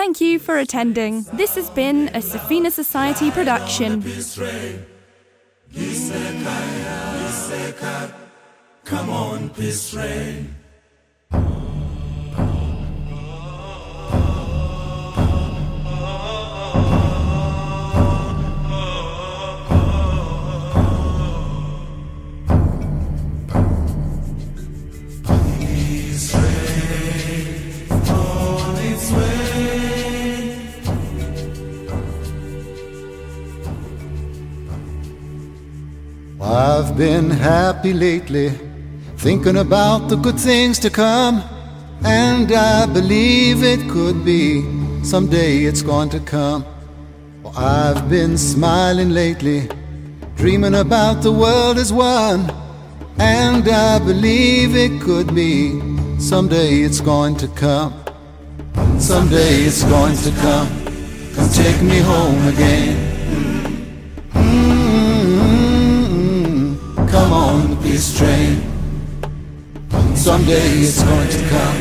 Thank you for attending. This has been a Safina Society production. Come on, peace. Been happy lately, thinking about the good things to come. And I believe it could be, someday it's going to come. Well, I've been smiling lately, dreaming about the world as one. And I believe it could be, someday it's going to come. Someday it's going to come. Come take me home again. Come on, the peace train. Someday it's going to come.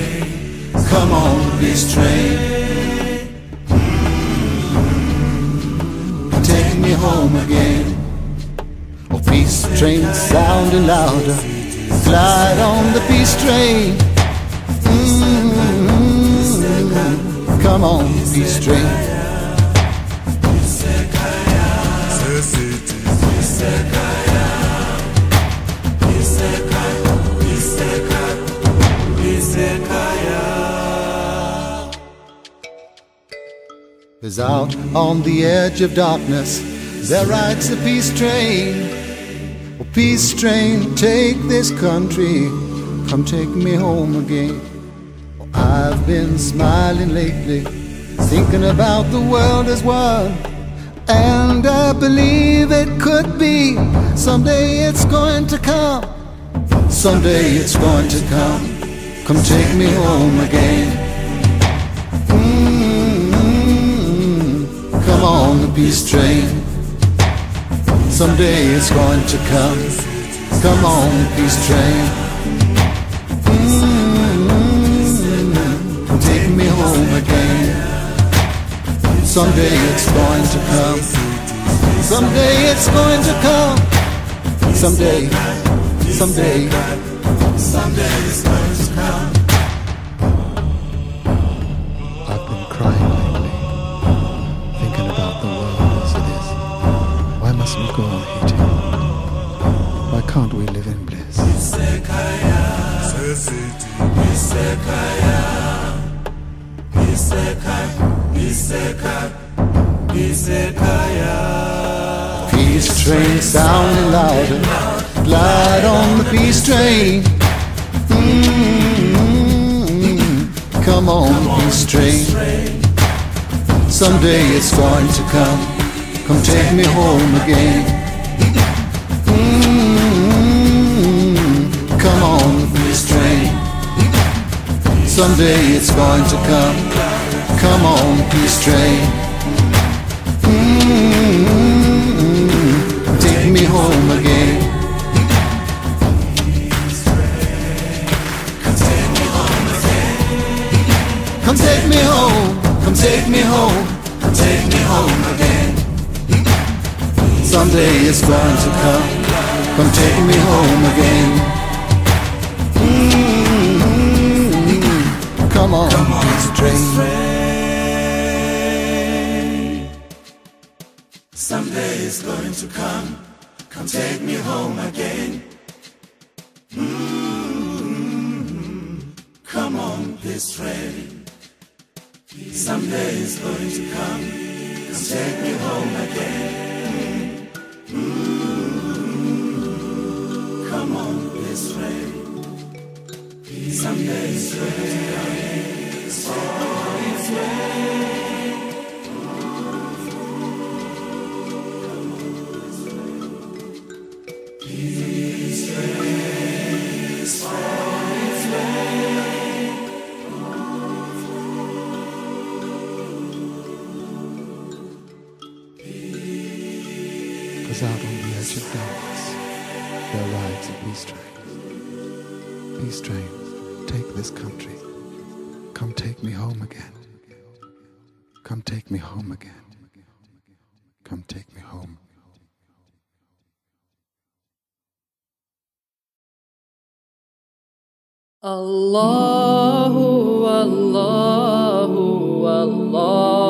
Come on, the peace train. Take me home again. Oh, peace train sounding louder. Glide on the peace train. Mm, Come on, peace train. Cause out on the edge of darkness, there rides a peace train. Oh, peace train, take this country, come take me home again. I've been smiling lately, thinking about the world as one. And I believe it could be, someday it's going to come. Someday it's going to come, come take me home again. On, the peace train. Someday it's going to come. Come on, the peace train. Mm, Take me home again. Someday it's going to come. Someday it's going to come. Someday, someday, someday it's going to come. Peace train sounding louder. Glide on the peace train. Mm, Come on, peace train. Someday it's going to come. Come take me home again. Mm, Someday it's going to come. Come on, peace train. Mm, Take me home again. Come take me home, come take me home, come take me home again. Someday it's going to come, come take me home again. Mm, Come on, peace train. Someday it's going to come. Come take me home again. Mm, Come on, peace train. Someday it's going to come. Come take me home again. Mm, Come on, peace train. Someday going to come. Come take me home again. Come take me home. Allahu, Allahu, Allahu.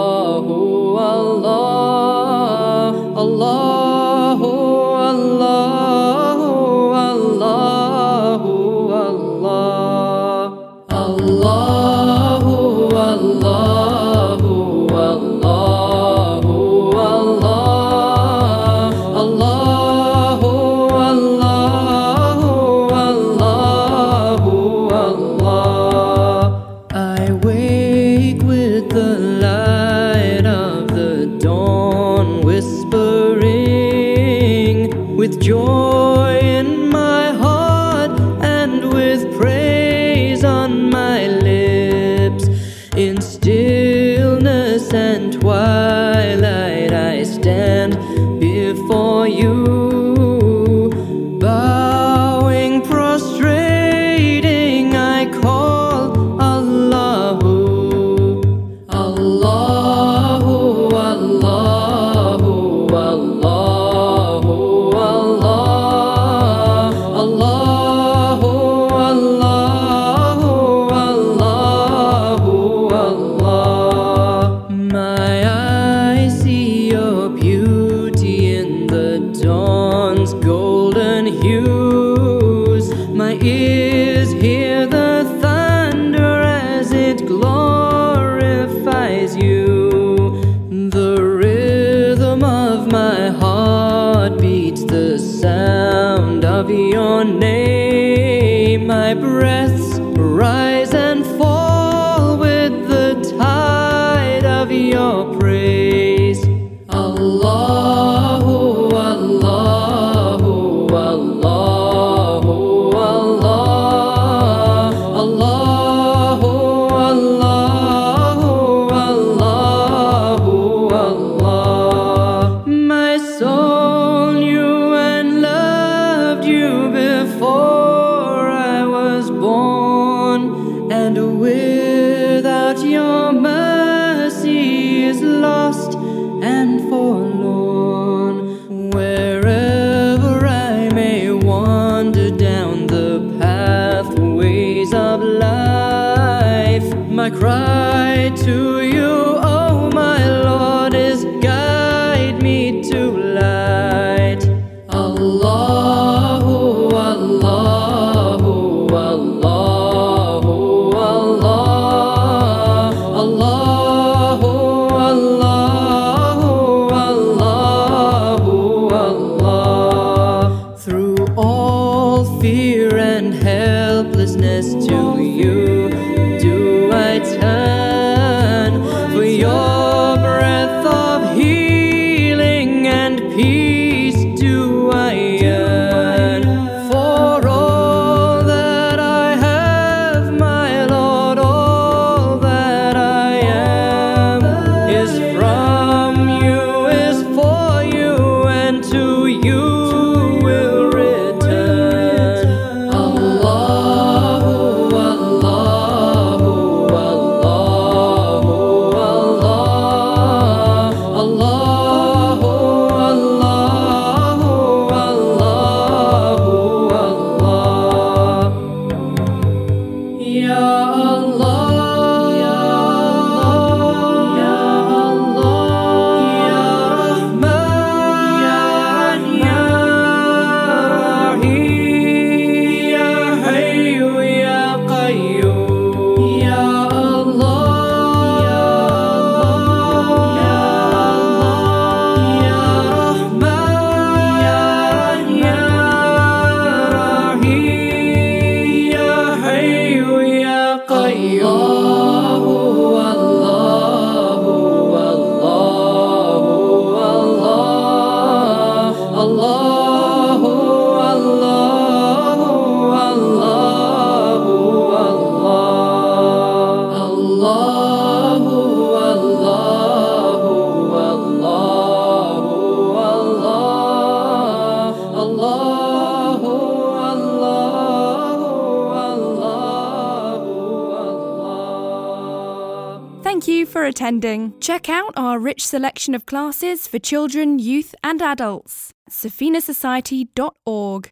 Attending. Check out our rich selection of classes for children, youth, and adults. SafinaSociety.org.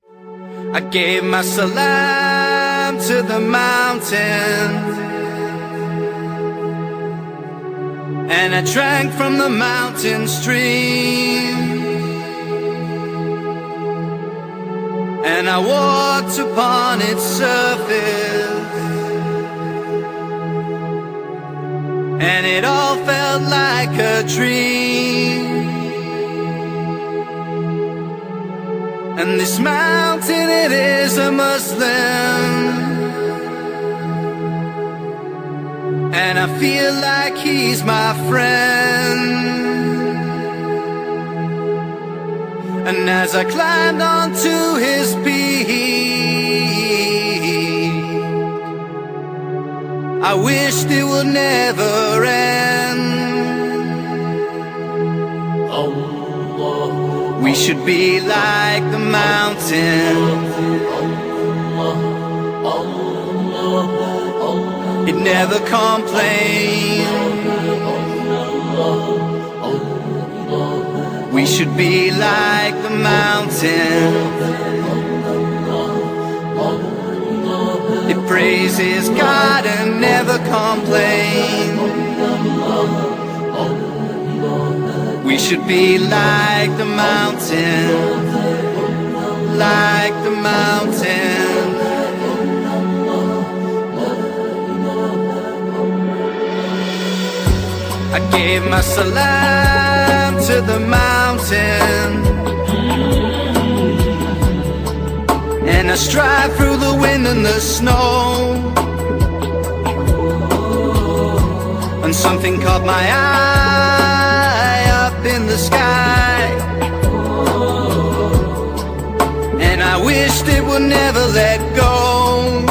I gave my salam to the mountain And I drank from the mountain stream And I walked upon its surface And it all felt like a dream And this mountain, it is a Muslim. And I feel like he's my friend. And as I climbed onto his peak, I wished it would never end. We should be like the mountain. It never complains. We should be like the mountain. It praises God and never complains. We should be like the mountain, like the mountain. I gave my salam to the mountain. And I stride through the wind and the snow. And something caught my eye up in the sky. And I wished it would never let go.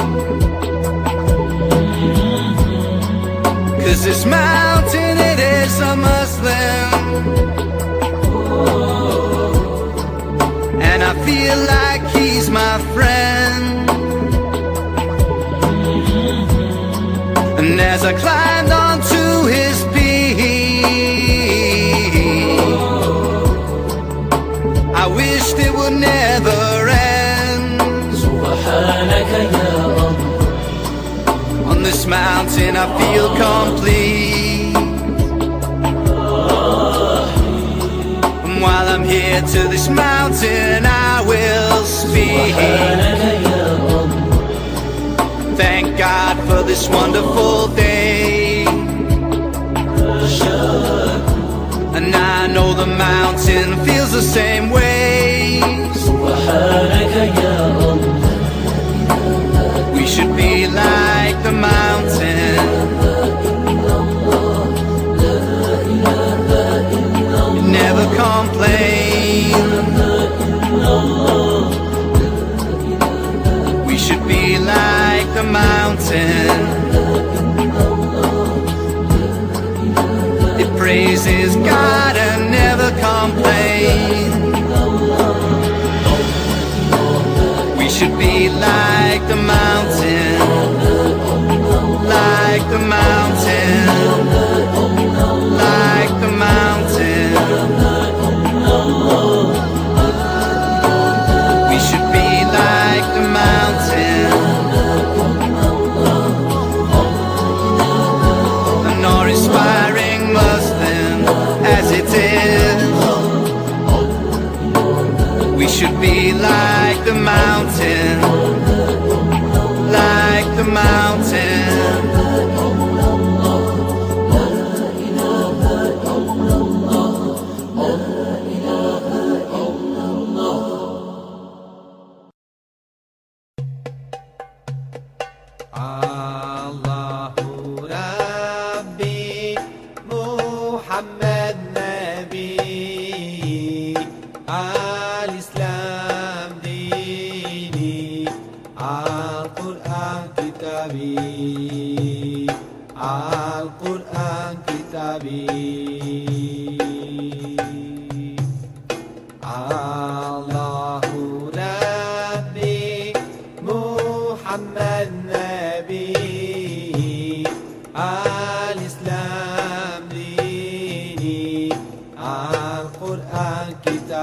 Cause this mountain, it is a Muslim. As I climbed onto his peak, I wished it would never end. On this mountain, I feel complete. And while I'm here to this mountain, I will speak. Thank God this wonderful day. And I know the mountain feels the same way. We should be like the mountain. Never complain. We should be like the mountain. Praises God and never complain. We should be like the mountain, like the mountain,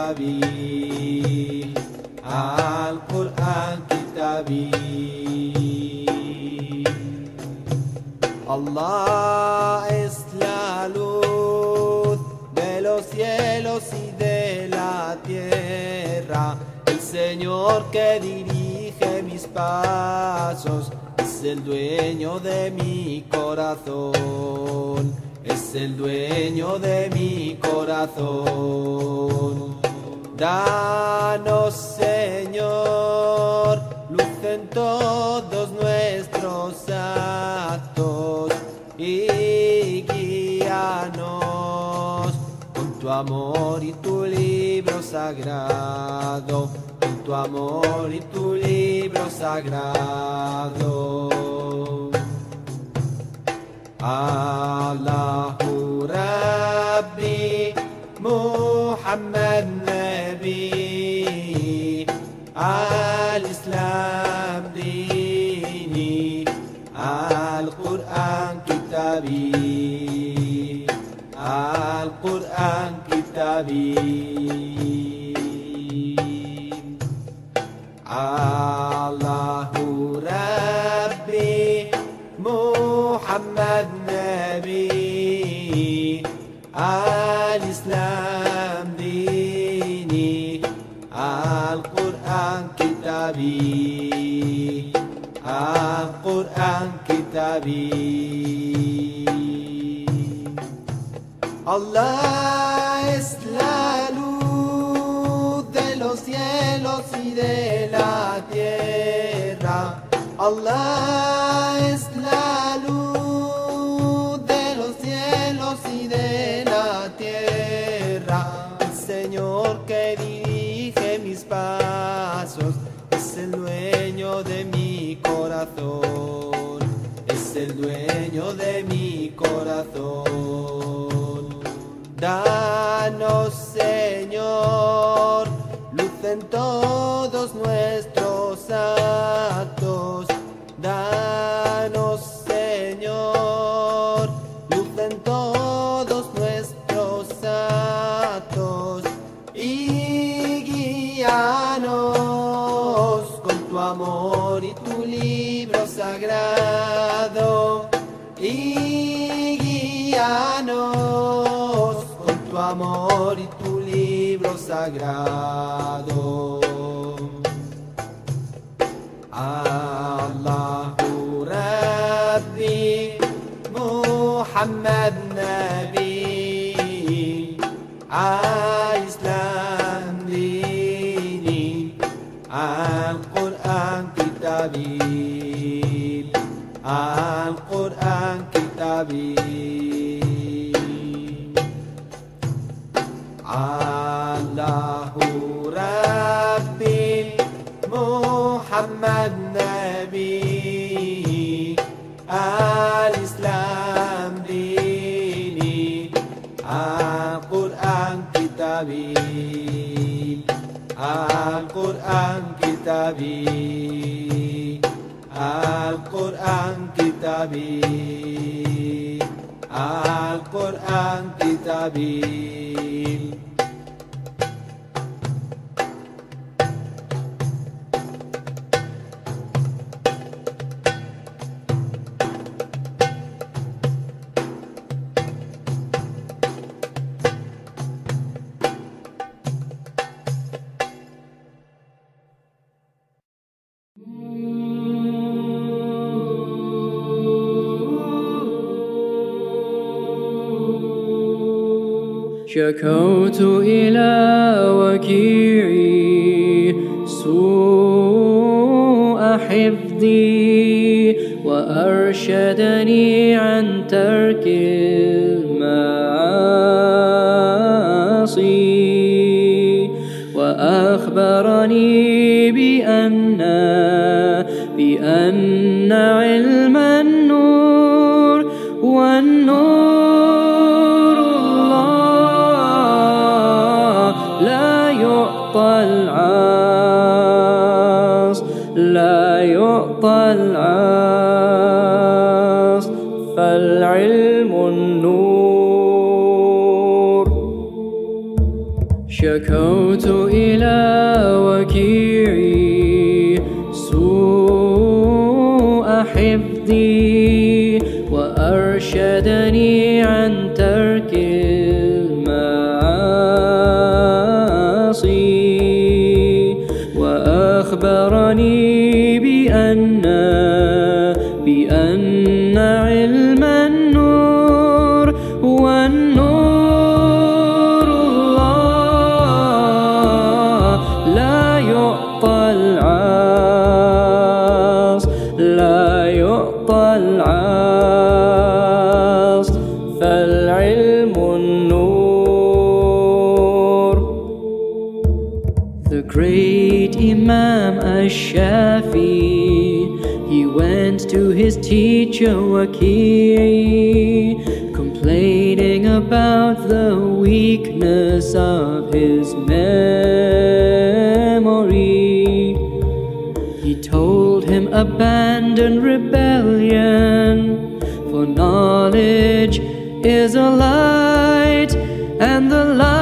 كتابي القرآن كتابي Allah es la luz de los cielos y de la tierra, el Señor que dirige mis pasos, es el dueño de mi corazón, es el dueño de mi corazón. Danos, Señor, luz en todos nuestros actos y guíanos con tu amor y tu libro sagrado, con tu amor y tu libro sagrado. Allahu Rabbi Muhammad الإسلام ديني القرآن كتابي القرآن كتابي. Allah es la luz de los cielos y de la tierra. Allah Danos, Señor, luz en todos nuestros actos. Y guíanos con tu amor y tu libro sagrado. Y guíanos con tu amor y tu libro sagrado. Muhammad Nabi Al-Islam dini Al-Quran kitabi Al-Quran kitabi Al-Quran kitabi al Corán Kitabil. شكوت إلى وكيعي سوء حفظي وأرشدني عن ترك شكوت إلى وكيعي سوء حفظي وأرشدني his teacher Waki Complaining about the weakness of his memory. He told him abandon rebellion For knowledge is a light And the light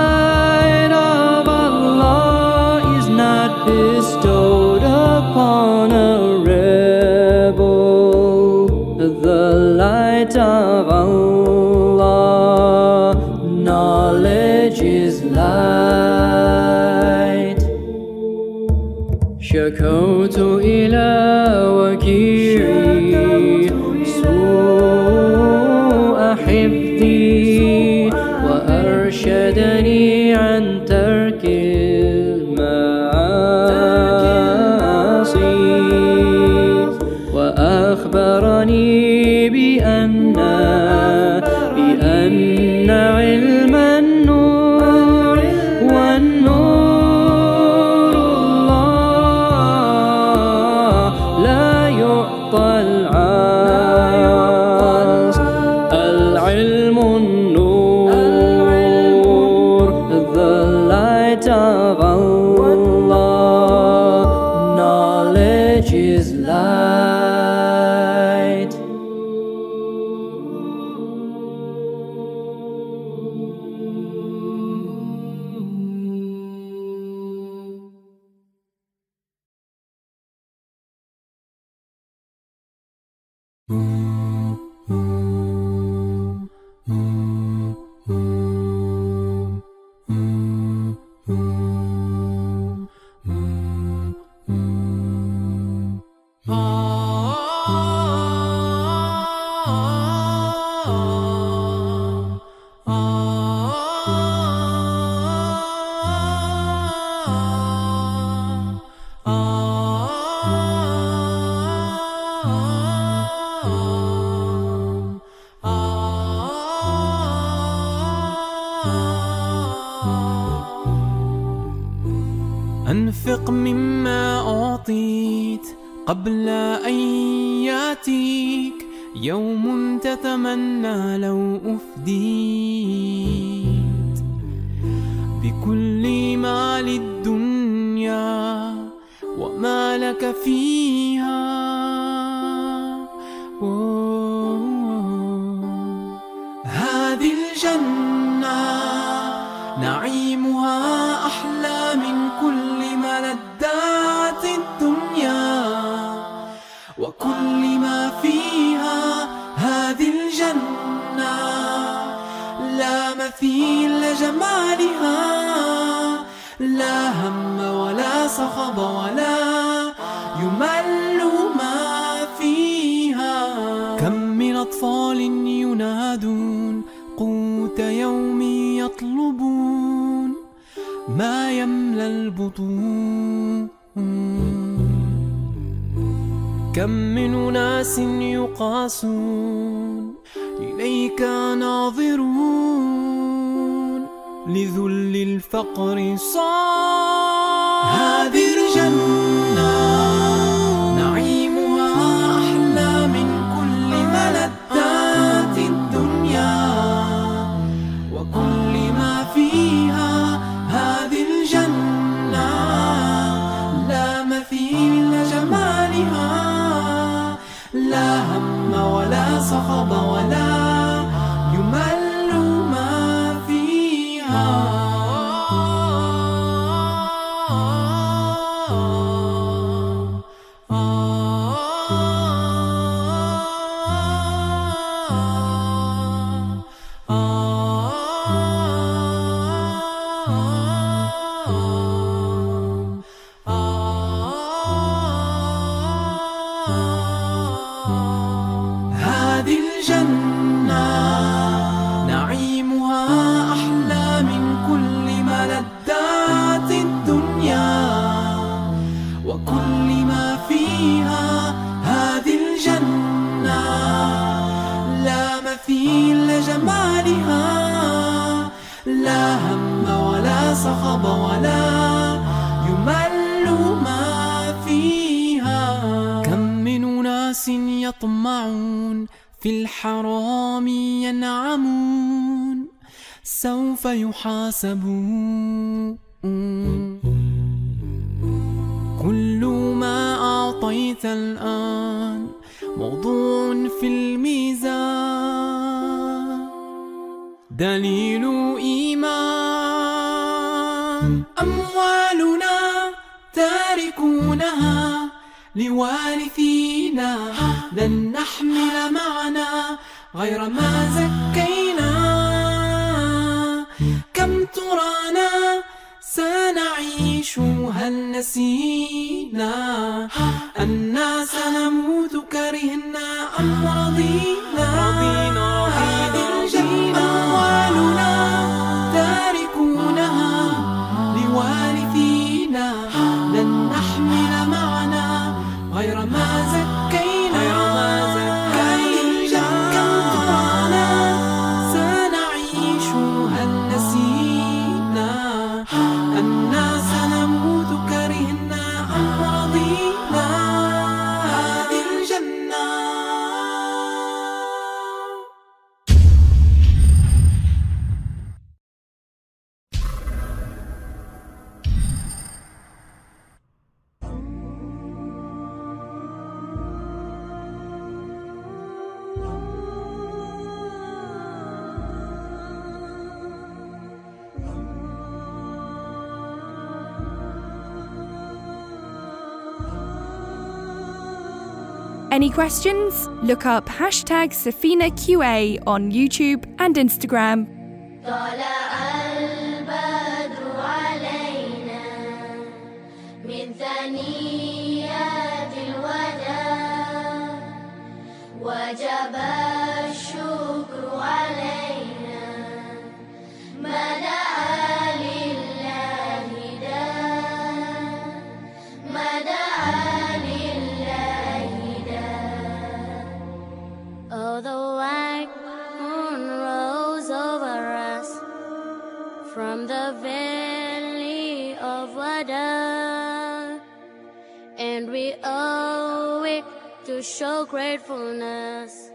هذه الجنة نعيمها أحلى من كل ملذات الدنيا. وكل ما فيها هذه الجنة. لا مثيل لجمالها. لا هم ولا صخب ولا ما يملى البطون. كم من أناس يقاسون إليك ناظرون لذل الفقر صار هذه صخب ولا دليل إيمان. أموالنا تاركونها لوارثينا. لن نحمل معنا غير ما زكينا. كم ترانا سنعيش؟ هل نسينا أنا سنموت كرهنا أم رضينا. Any questions? Look up hashtag SafinaQA on YouTube and Instagram. show gratefulness.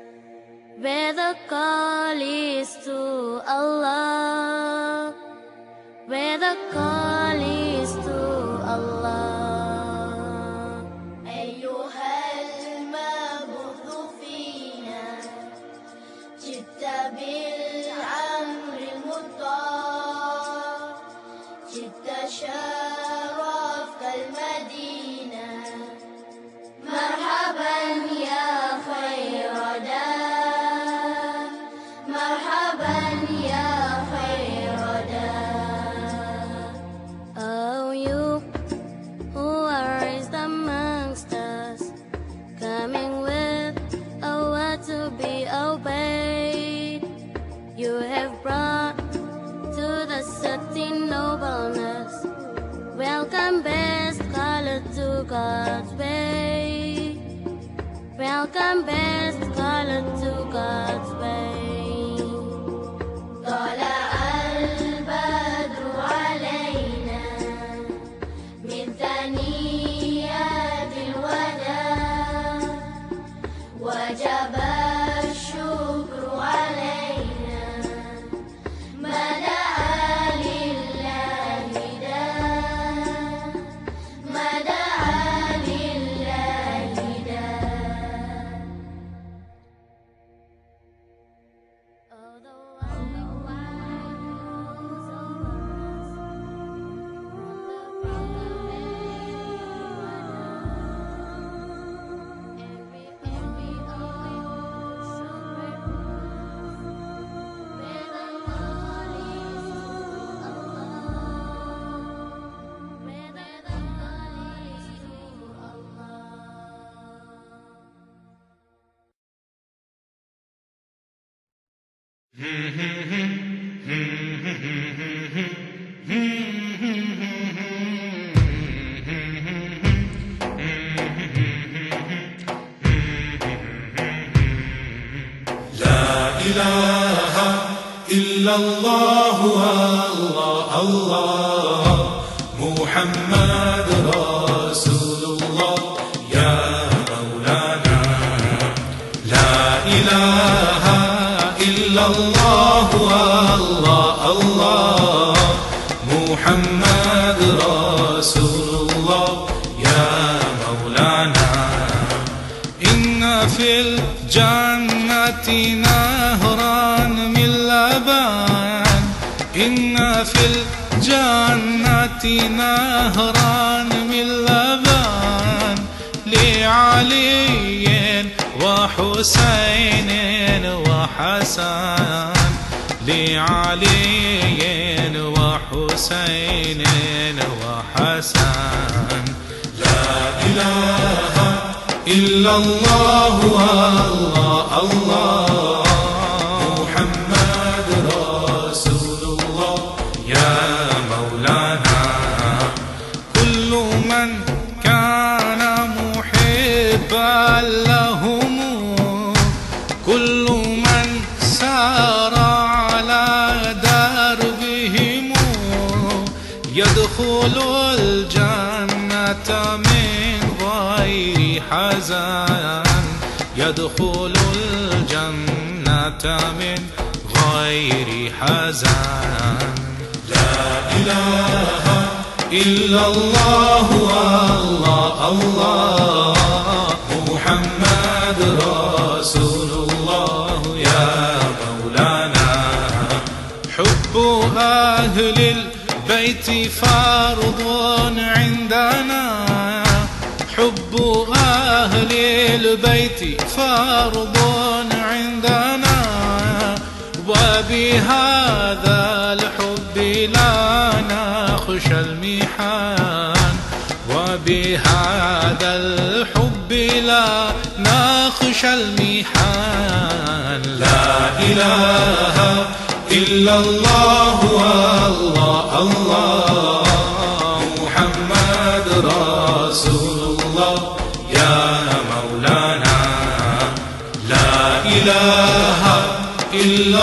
Where the call is to Allah. Where the call is to Allah. أيها المبعوث فينا جئت بالعمر المطاع جئت شاهدا Welcome back. Mm-hmm. في الجنة نهرا من لبن لعلي وحسين وحسن لعلي وحسين وحسن لا إله إلا الله الله الله. الجنة من غير حزن. لا إله إلا الله الله الله. محمد رسول الله يا مولانا. حب أهل البيت فرض عندنا. حب أهل البيت فرض عندنا. وبهذا الحب لا نخشى المحان. وبهذا الحب لا نخشى المحان. لا إله إلا الله الله الله.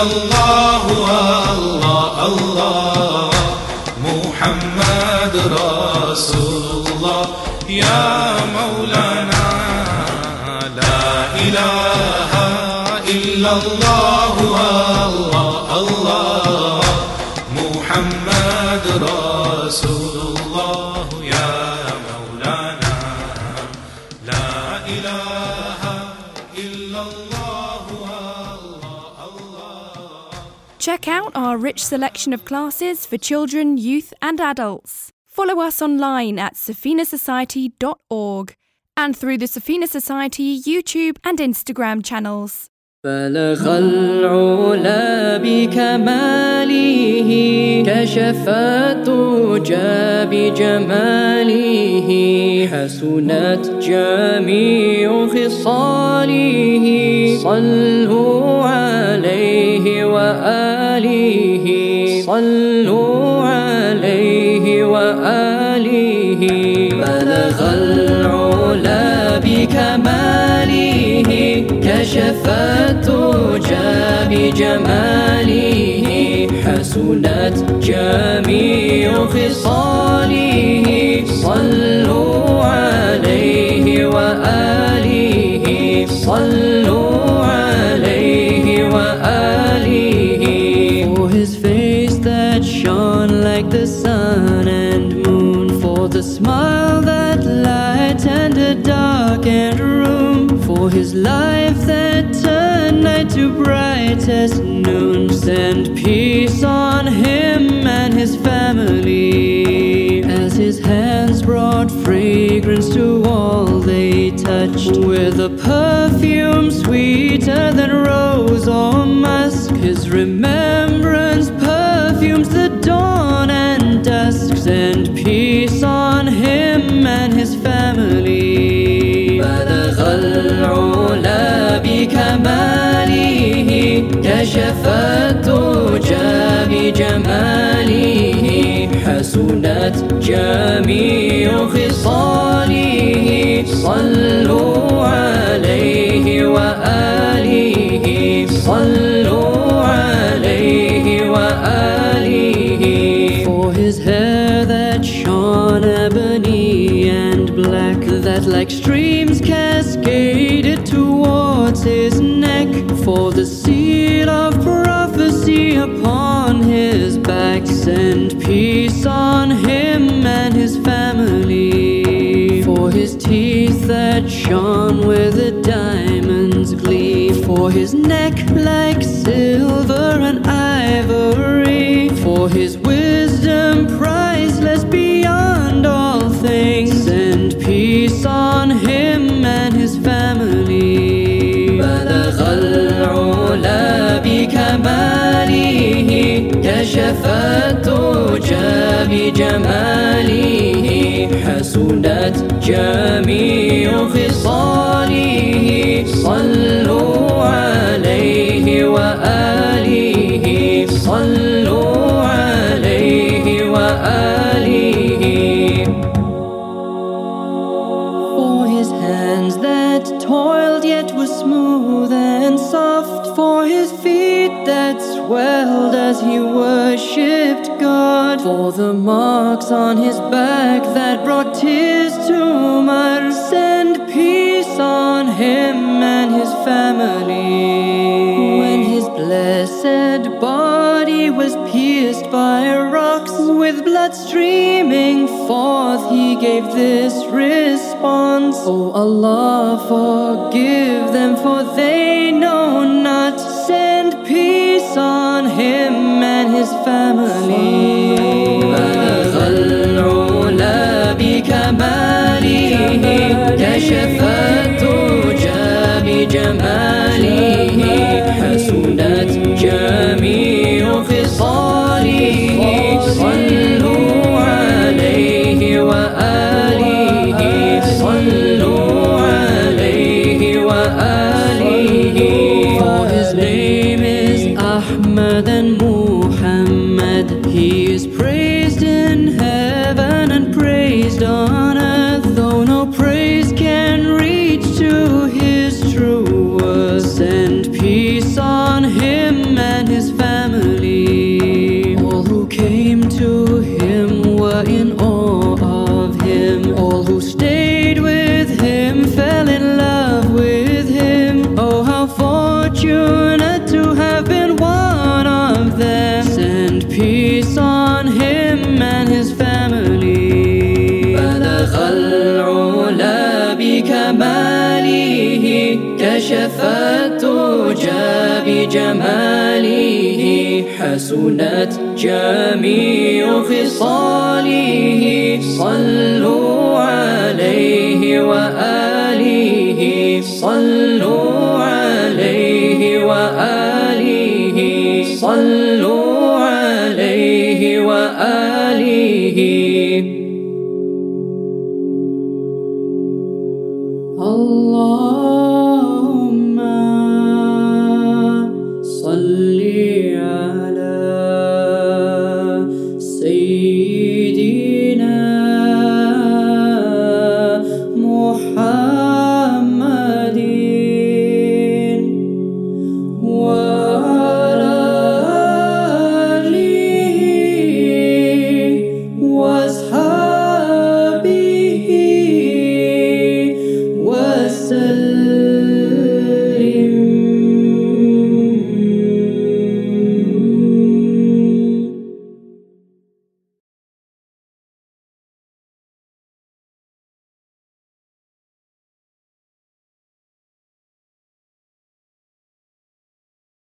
الله الله الله. محمد رسول الله. يا مولانا لا إله إلا الله. Check out our rich selection of classes for children, youth, and adults. Follow us online at safinasociety.org and through the Safina Society YouTube and Instagram channels. بلغ العلا بكماله كشف الدجى بجماله حسنت جميع خصاله صلوا عليه وآله صلوا عليه وآله. بلغ العلا بكماله كشف الدجى بجماله. حسنت جميع خصاله صلوا عليه وآله. Smile that lightened a darkened room For his life that turned night to brightest noon Send peace on him and his family. As his hands brought fragrance to all they touched With a perfume sweeter than rose or musk His remembrance Send peace on him and his family. بلغ العلا بكماله كشف الدجى بجماله حسنت جميع خصاله. صلوا عليه وآله. صلوا his hair that shone ebony and black, that like streams cascaded towards his neck. For the seal of prophecy upon his back, send peace on him and his family. For his teeth that shone with a diamond's gleam, for his neck like كشف الدجى بجماله حسنت جميع خصاله. صلوا عليه وآله on his back that brought tears to Umar. Send peace on him and his family. When his blessed body was pierced by rocks with blood streaming forth, he gave this response Oh Allah, forgive them, for they know not. Send peace on him and his family. كشفت جامي جمال. الدجى بجماله حسنت جميع خصاله. صلوا عليه وآله صلوا عليه وآله صلوا عليه وآله.